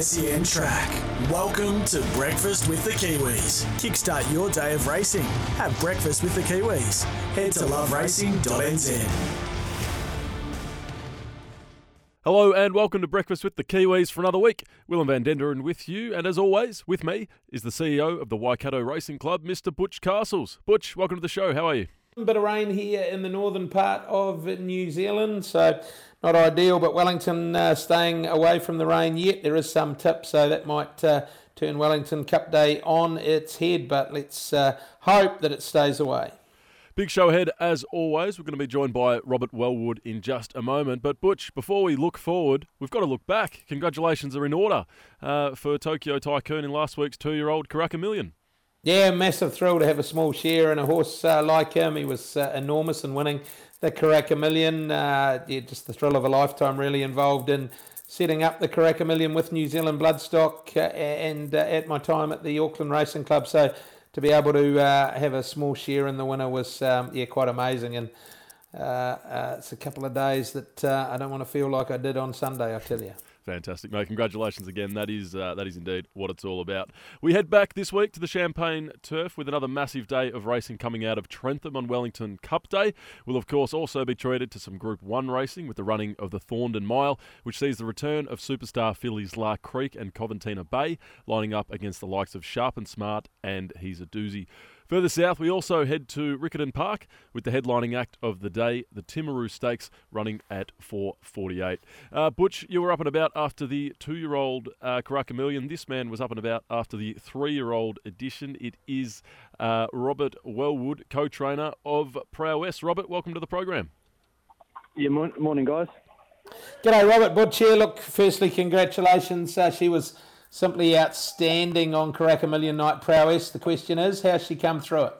SEN Track. Welcome to Breakfast with the Kiwis. Kickstart your day of racing. Have breakfast with the Kiwis. Head to loveracing.nz. Hello and welcome to Breakfast with the Kiwis for another week. Willem van Denderen with you, and as always, with me is the CEO of the Waikato Racing Club, Mr. Butch Castles. Butch, welcome to the show. How are you? Bit of rain here in the northern part of New Zealand, so not ideal. But Wellington uh, staying away from the rain yet. There is some tip, so that might uh, turn Wellington Cup Day on its head. But let's uh, hope that it stays away. Big show ahead, as always. We're going to be joined by Robert Wellwood in just a moment. But, Butch, before we look forward, we've got to look back. Congratulations are in order uh, for Tokyo Tycoon in last week's two year old Karaka Million. Yeah, massive thrill to have a small share in a horse uh, like him. He was uh, enormous in winning the Karaka Million. Uh, yeah, just the thrill of a lifetime, really involved in setting up the Karaka Million with New Zealand Bloodstock uh, and uh, at my time at the Auckland Racing Club. So to be able to uh, have a small share in the winner was um, yeah quite amazing and uh, uh, it's a couple of days that uh, I don't want to feel like I did on Sunday I tell you Fantastic, mate! Congratulations again. That is uh, that is indeed what it's all about. We head back this week to the Champagne Turf with another massive day of racing coming out of Trentham on Wellington Cup Day. We'll of course also be treated to some Group One racing with the running of the Thorndon Mile, which sees the return of superstar fillies Lark Creek and Coventina Bay lining up against the likes of Sharp and Smart and He's a Doozy. Further south, we also head to Riccarton Park with the headlining act of the day, the Timaru Stakes, running at 4:48. Uh, Butch, you were up and about after the two-year-old uh, Karaka Million. This man was up and about after the three-year-old edition. It is uh, Robert Wellwood, co-trainer of Prowess. Robert, welcome to the program. Yeah, morning, guys. G'day, Robert Butch here. Look, firstly, congratulations. Uh, she was simply outstanding on Karaka Million Night prowess. The question is, how's she come through it?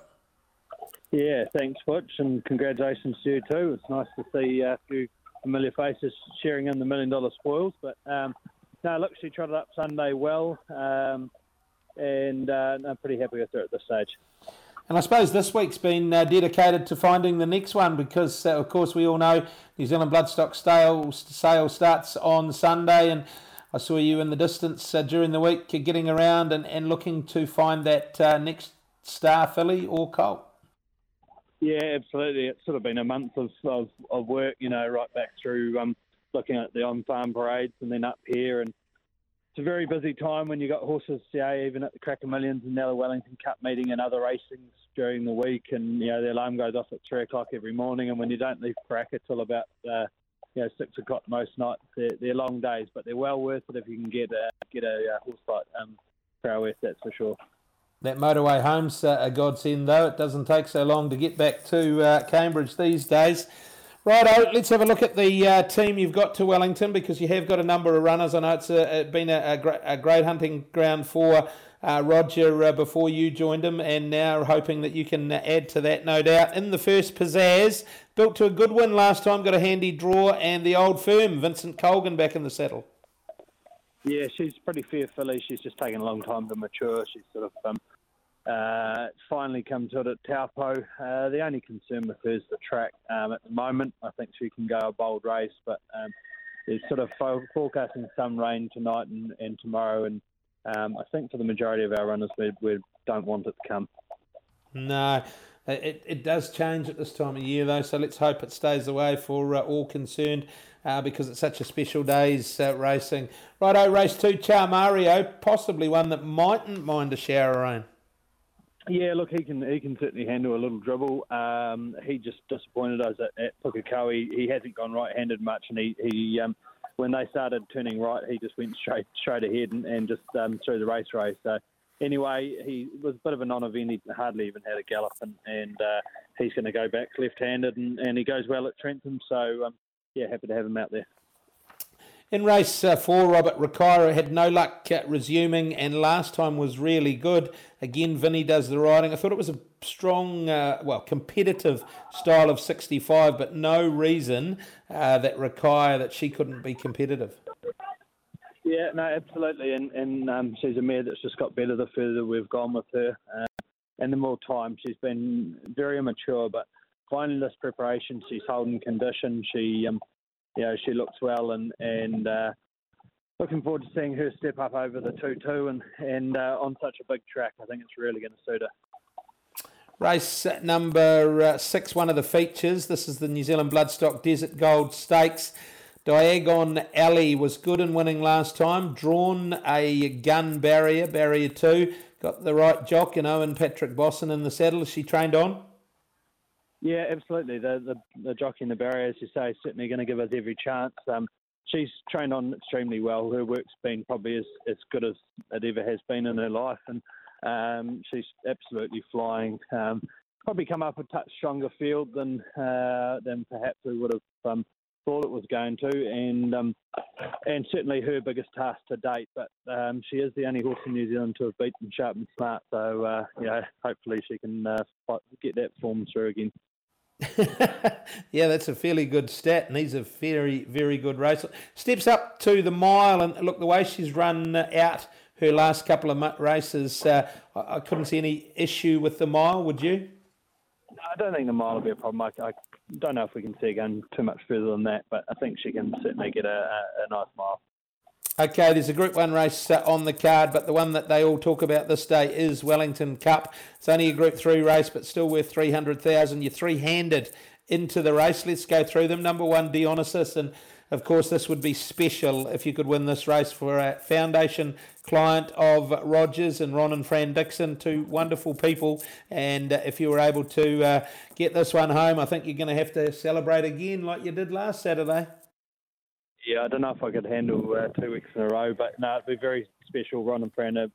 Yeah, thanks, Butch, and congratulations to you too. It's nice to see a few familiar faces sharing in the million dollar spoils. But um, no, look, she trotted up Sunday well, um, and uh, I'm pretty happy with her at this stage. And I suppose this week's been uh, dedicated to finding the next one because, uh, of course, we all know New Zealand Bloodstock sale, sale starts on Sunday and I saw you in the distance uh, during the week uh, getting around and, and looking to find that uh, next star filly or colt. Yeah, absolutely. It's sort of been a month of, of, of work, you know, right back through um, looking at the on farm parades and then up here. And it's a very busy time when you've got horses, yeah, even at the Karaka Millions and now the Wellington Cup meeting and other racings during the week. And, you know, the alarm goes off at three o'clock every morning. And when you don't leave Karaka till about uh, you know six o'clock most nights. They're, they're long days, but they're well worth it if you can get a get a uh, horse like um, prowess. That's for sure. That motorway home's uh, a godsend, though. It doesn't take so long to get back to uh, Cambridge these days. Righto, let's have a look at the uh, team you've got to Wellington because you have got a number of runners. I know it's a, been a, a, a, great hunting ground for uh, Roger uh, before you joined him, and now hoping that you can add to that, no doubt. In the first pizzazz, built to a good win last time, got a handy draw, and the old firm, Vincent Colgan, back in the saddle. Yeah, she's pretty fair filly. She's just taken a long time to mature. She's sort of um, uh, finally come to it at Taupo. Uh, the only concern with her is the track um, at the moment. I think she can go a bold race, but um, there's sort of forecasting some rain tonight and, and tomorrow, and um, I think for the majority of our runners, we, we don't want it to come. No, it, it does change at this time of year, though, so let's hope it stays away for uh, all concerned uh, because it's such a special day's uh, racing. Righto, race two, Charmario, possibly one that mightn't mind a shower rain. Yeah, look, he can he can certainly handle a little dribble. Um, he just disappointed us at, at Pukekohe. He, he hasn't gone right-handed much, and he he um, when they started turning right, he just went straight straight ahead and, and just um, through the race race. So anyway, he was a bit of a non-event. He hardly even had a gallop, and, and uh, he's going to go back left-handed, and, and he goes well at Trentham. So um, yeah, happy to have him out there. In race uh, four, Robert Ricira had no luck uh, resuming, and last time was really good. Again, Vinny does the riding. I thought it was a strong, uh, well, competitive style of 65, but no reason uh, that Ricira that she couldn't be competitive. Yeah, no, absolutely, and and um, she's a mare that's just got better the further we've gone with her, uh, and the more time she's been very immature, but finally this preparation, she's holding condition. She um, you know, she looks well and and uh, looking forward to seeing her step up over the two two and and uh, on such a big track. I think it's really going to suit her. Race number uh, six, one of the features. This is the New Zealand Bloodstock Desert Gold Stakes. Diagon Alley was good in winning last time. Drawn a gun barrier, barrier two. Got the right jock, you know, and Patrick Bosson in the saddle. She trained on? Yeah, absolutely. The the, the jockey in the barrier, as you say, is certainly going to give us every chance. Um, she's trained on extremely well. Her work's been probably as, as good as it ever has been in her life, and um, she's absolutely flying. Um, probably come up a touch stronger field than uh, than perhaps we would have um, thought it was going to, and um, and certainly her biggest task to date. But um, she is the only horse in New Zealand to have beaten Sharp and Smart, so uh, know hopefully she can uh, get that form through again. yeah, that's a fairly good stat, and he's a very, very good racer. Steps up to the mile, and look, the way she's run out her last couple of races, uh, I couldn't see any issue with the mile, would you? I don't think the mile will be a problem. I, I don't know if we can see her going too much further than that, but I think she can certainly get a, a, a nice mile. Okay, there's a Group 1 race uh, on the card, but the one that they all talk about this day is Wellington Cup. It's only a Group 3 race, but still worth 300,000. You're three-handed into the race. Let's go through them. Number one, Dionysus, and of course, this would be special if you could win this race for a foundation client of Rogers and Ron and Fran Dixon, two wonderful people. And uh, if you were able to uh, get this one home, I think you're going to have to celebrate again like you did last Saturday. Yeah, I don't know if I could handle uh, two weeks in a row, but no, it'd be very special. Ron and Fran are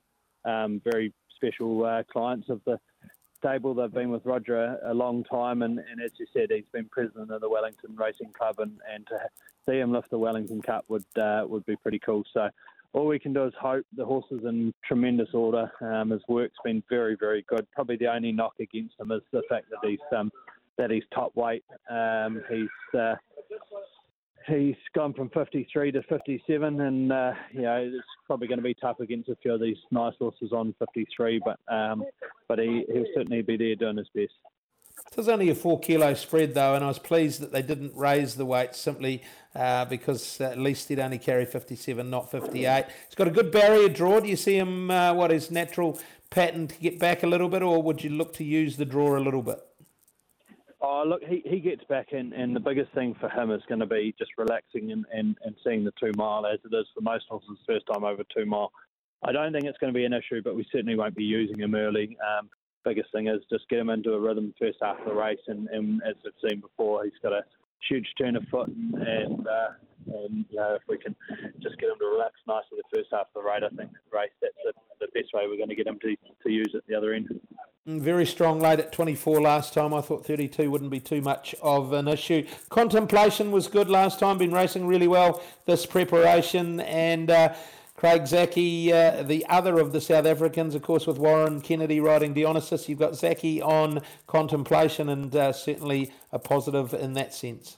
um, very special uh, clients of the stable. They've been with Roger a, a long time, and, and, as you said, he's been president of the Wellington Racing Club, and, and to see him lift the Wellington Cup would uh, would be pretty cool. So all we can do is hope the horse is in tremendous order. Um, his work's been very, very good. Probably the only knock against him is the fact that he's um, that he's top weight. Um, he's uh, he's gone from 53 to 57, and uh, you know it's probably going to be tough against a few of these nice horses on 53. But um, but he he'll certainly be there doing his best. Was only a four kilo spread though, and I was pleased that they didn't raise the weight simply uh, because at least he'd only carry 57, not 58. He's got a good barrier draw. Do you see him, uh, what his natural pattern to get back a little bit, or would you look to use the draw a little bit? Oh, look, he, he gets back in, and the biggest thing for him is going to be just relaxing and, and, and seeing the two mile as it is for most horses, first time over two mile. I don't think it's going to be an issue, but we certainly won't be using him early. Um, biggest thing is just get him into a rhythm first half of the race, and, and as we've seen before, he's got a huge turn of foot, and, uh, and you know if we can just get him to relax nicely the first half of the race, I think race that's the, the best way we're going to get him to, to use it the other end. Mm, very strong late at 24 last time. I thought 32 wouldn't be too much of an issue. Contemplation was good last time, been racing really well this preparation. And uh, Craig Zackey, uh, the other of the South Africans, of course, with Warren Kennedy riding Dionysus. You've got Zackey on contemplation and uh, certainly a positive in that sense.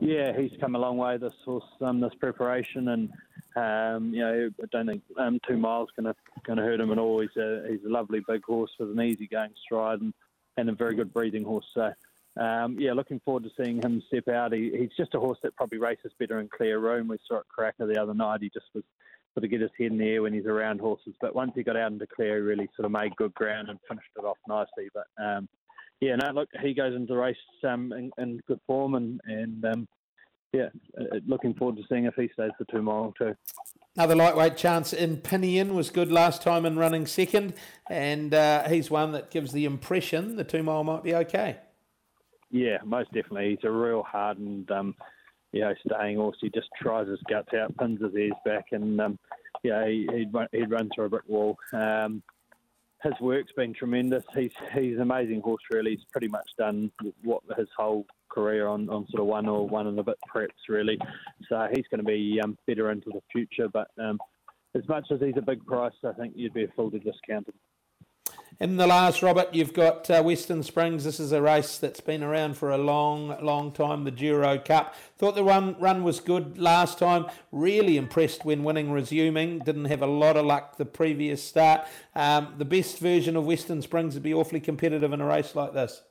Yeah, he's come a long way this horse, um, this preparation, and um, you know, I don't think um, two miles going to hurt him at all. He's a he's a lovely big horse with an easy going stride and, and a very good breathing horse. So um, yeah, looking forward to seeing him step out. He, he's just a horse that probably races better in clear room. We saw it Karaka the other night. He just was sort of get his head in the air when he's around horses. But once he got out into clear, he really sort of made good ground and finished it off nicely. But um, yeah, no, look, he goes into the race um, in, in, good form, and and um, yeah, uh, looking forward to seeing if he stays the two mile too. Another lightweight chance in Pinion was good last time in running second, and uh, he's one that gives the impression the two mile might be okay. Yeah, most definitely. He's a real hardened, um, you know, staying horse. He just tries his guts out, pins his ears back, and um, yeah, he, would run, he'd run through a brick wall. Um, his work's been tremendous. He's he's an amazing horse. Really, he's pretty much done what his whole career on, on sort of one or one and a bit preps really. So he's going to be um, better into the future. But um, as much as he's a big price, I think you'd be a fool to discount him. In the last, Robert, you've got uh, Western Springs. This is a race that's been around for a long, long time, the Duro Cup. Thought the run, run was good last time. Really impressed when winning resuming. Didn't have a lot of luck the previous start. Um, the best version of Western Springs would be awfully competitive in a race like this.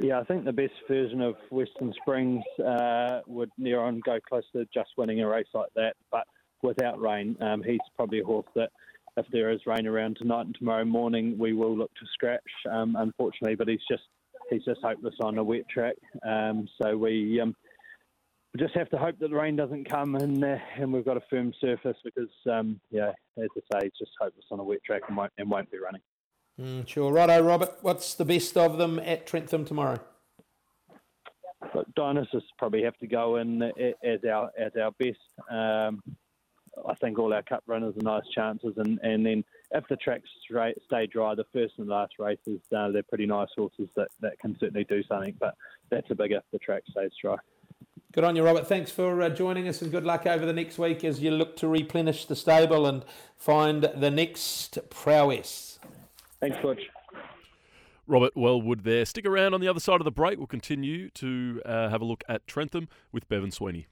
Yeah, I think the best version of Western Springs uh, would near on go close to just winning a race like that. But without rain, um, he's probably a horse that if there is rain around tonight and tomorrow morning, we will look to scratch, um, unfortunately. But he's just he's just hopeless on a wet track. Um, so we um, just have to hope that the rain doesn't come and uh, and we've got a firm surface because um, yeah, as I say, it's just hopeless on a wet track and won't and won't be running. Mm, sure, righto, Robert. What's the best of them at Trentham tomorrow? But Dionysus probably have to go in as our as our best. I think all our cup runners are nice chances, and, and then if the tracks stay dry, the first and last races uh, they're pretty nice horses that, that can certainly do something. But that's a big if the track stays dry. Good on you, Robert. Thanks for uh, joining us, and good luck over the next week as you look to replenish the stable and find the next prowess. Thanks, Butch. Robert Wellwood there. Stick around on the other side of the break. We'll continue to uh, have a look at Trentham with Bevan Sweeney.